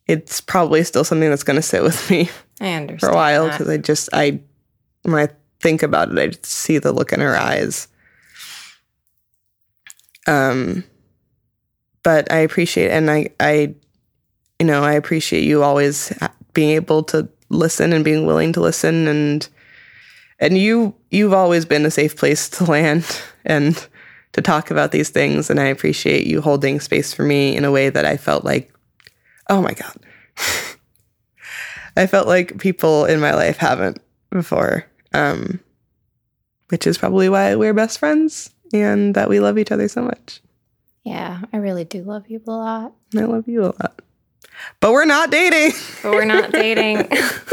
It's probably still something that's going to sit with me I understand. for a while because I just, I, when I think about it, I see the look in her eyes. Um, but I appreciate, and I, I, you know, I appreciate you always being able to listen and being willing to listen, and and you, you've always been a safe place to land and to talk about these things, and I appreciate you holding space for me in a way that I felt like, oh my god, I felt like people in my life haven't before, um, which is probably why we're best friends and that we love each other so much. Yeah, I really do love you a lot. I love you a lot. But we're not dating. But we're not dating.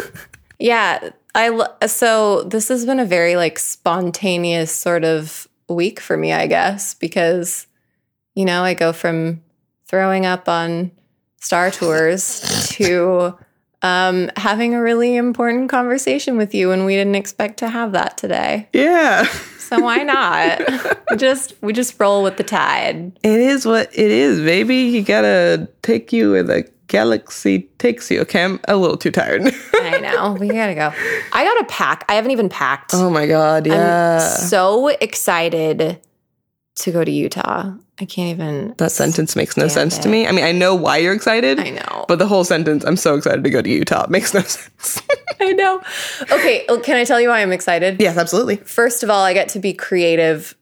yeah, I lo- so this has been a very like spontaneous sort of week for me, I guess, because you know, I go from throwing up on Star Tours to um, having a really important conversation with you, and we didn't expect to have that today. yeah. So why not? we just we just roll with the tide. It is what it is, baby. You gotta take you where the galaxy takes you. Okay, I'm a little too tired. I know we gotta go. I gotta pack. I haven't even packed. oh my god, yeah. I'm so excited to go to Utah. I can't even. That sentence makes no sense to me. I mean, I know why you're excited. I know. But the whole sentence, I'm so excited to go to Utah, makes no sense. I know. Okay, oh, can I tell you why I'm excited? yes, absolutely. First of all, I get to be creative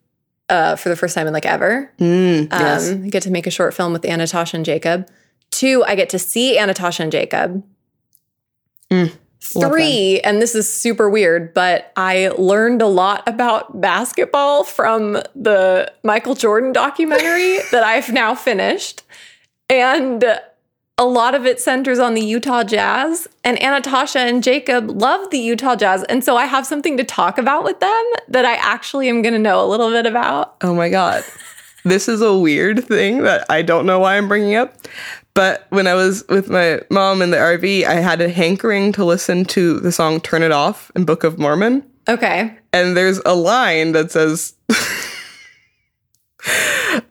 uh, for the first time in like ever. Mm, Um, yes. I get to make a short film with Anatasha and Jacob. Two, I get to see Anatasha and Jacob. Mm, Three, and this is super weird, but I learned a lot about basketball from the Michael Jordan documentary that I've now finished. And a lot of it centers on the Utah Jazz. And Anatasha and Jacob love the Utah Jazz. And so I have something to talk about with them that I actually am going to know a little bit about. Oh my God. This is a weird thing that I don't know why I'm bringing up. But when I was with my mom in the RV, I had a hankering to listen to the song Turn It Off in Book of Mormon. Okay. And there's a line that says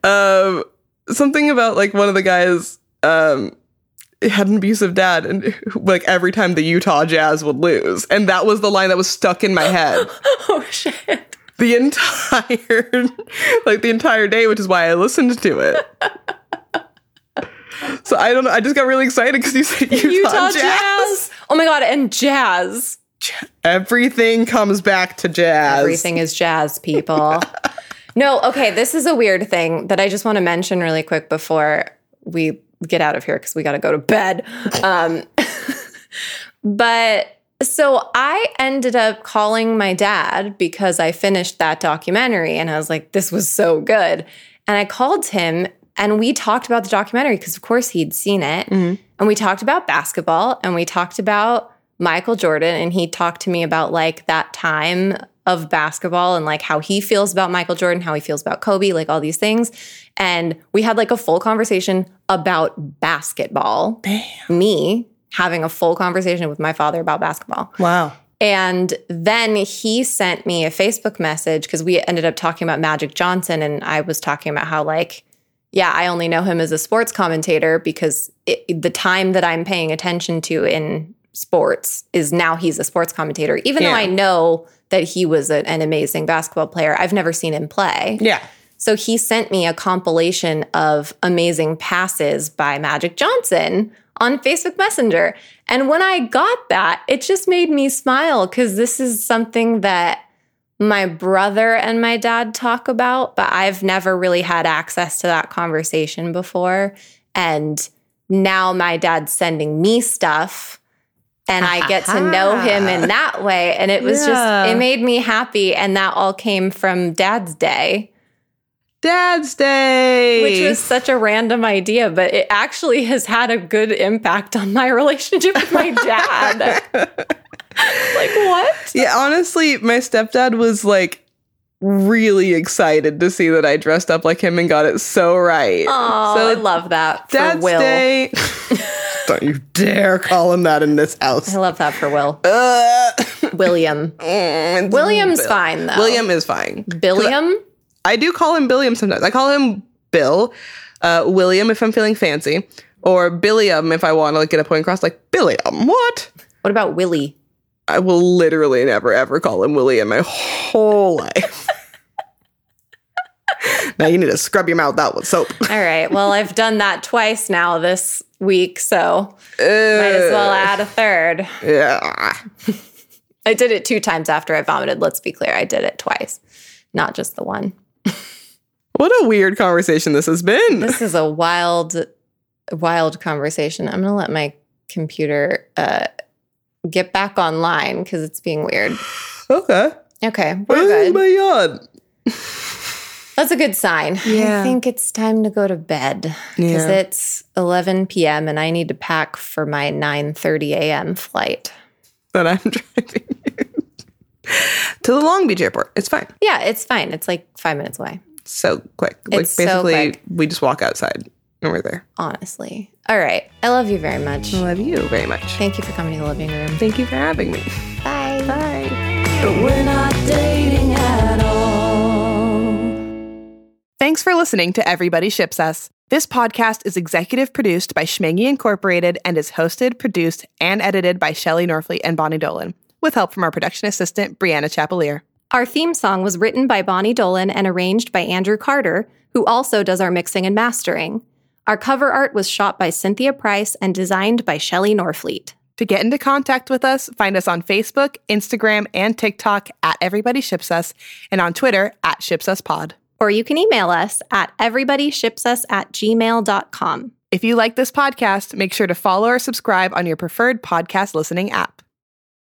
um, something about like one of the guys um, had an abusive dad, and like every time the Utah Jazz would lose. And that was the line that was stuck in my head. Oh, shit. the entire like the entire day which is why i listened to it so i don't know i just got really excited because you said utah, Utah jazz. jazz. Oh my God. And jazz. everything comes back to jazz Everything is jazz, people. no, okay. This is a weird thing that I just want to mention really quick before we get out of here because we got to go to bed. Um, but so I ended up calling my dad because I finished that documentary and I was like, this was so good. And I called him and we talked about the documentary because, of course, he'd seen it. Mm-hmm. And we talked about basketball and we talked about Michael Jordan. And he talked to me about like that time of basketball and like how he feels about Michael Jordan, how he feels about Kobe, like all these things. And we had like a full conversation about basketball. Me having a full conversation with my father about basketball. wow And then he sent me a Facebook message because we ended up talking about Magic Johnson. And I was talking about how, like, yeah, I only know him as a sports commentator because it, the time that I'm paying attention to in sports is now he's a sports commentator. Even though I know that he was a- an amazing basketball player, I've never seen him play. yeah So he sent me a compilation of amazing passes by Magic Johnson on Facebook Messenger. And when I got that, it just made me smile because this is something that my brother and my dad talk about, but I've never really had access to that conversation before. And now my dad's sending me stuff. And I get to know him in that way. And it was Yeah. just, it made me happy. And that all came from dad's day dad's day which was such a random idea, but it actually has had a good impact on my relationship with my dad. like what? yeah honestly my stepdad was like really excited to see that i dressed up like him and got it so right Oh, so I love that for dad's Will. day don't you dare call him that in this house I love that for Will. uh, William. William's Bill. fine though. William is fine. Billiam? I do call him Billiam sometimes. I call him Bill, uh, William if I'm feeling fancy, or Billiam if I want to like get a point across. Like Billiam, what? What about Willie? I will literally never ever call him William my whole life. now you need to scrub your mouth out with soap. All right. Well, I've done that twice now this week, so Uh, might as well add a third. Yeah. I did it two times after I vomited. Let's be clear. I did it twice, not just the one. What a weird conversation this has been. This is a wild, wild conversation. I'm gonna let my computer uh, get back online because it's being weird. Okay. Okay, we're Oh good. my god. That's a good sign. Yeah. I think it's time to go to bed because Yeah. it's 11 p.m. and I need to pack for my 9:30 a.m. flight. That I'm driving to the Long Beach airport. It's fine. Yeah, it's fine. It's like five minutes away, so quick. Like It's so basically, quick. we just walk outside and we're there. honestly. All right. I love you very much. I love you very much. Thank you for coming to the living room. Thank you for having me. Bye. Bye. But we're not dating at all. Thanks for listening to Everybody Ships Us. This podcast is executive produced by Schmangy Incorporated and is hosted, produced, and edited by Shelley Norfleet and Bonnie Dolan, with help from our production assistant, Brianna Chapelier. Our theme song was written by Bonnie Dolan and arranged by Andrew Carter, who also does our mixing and mastering. Our cover art was shot by Cynthia Price and designed by Shelley Norfleet. To get into contact with us, find us on Facebook, Instagram, and TikTok at Everybody Ships Us, and on Twitter at ShipsUsPod. Or you can email us at everybodyshipsus at gmail.com. If you like this podcast, make sure to follow or subscribe on your preferred podcast listening app.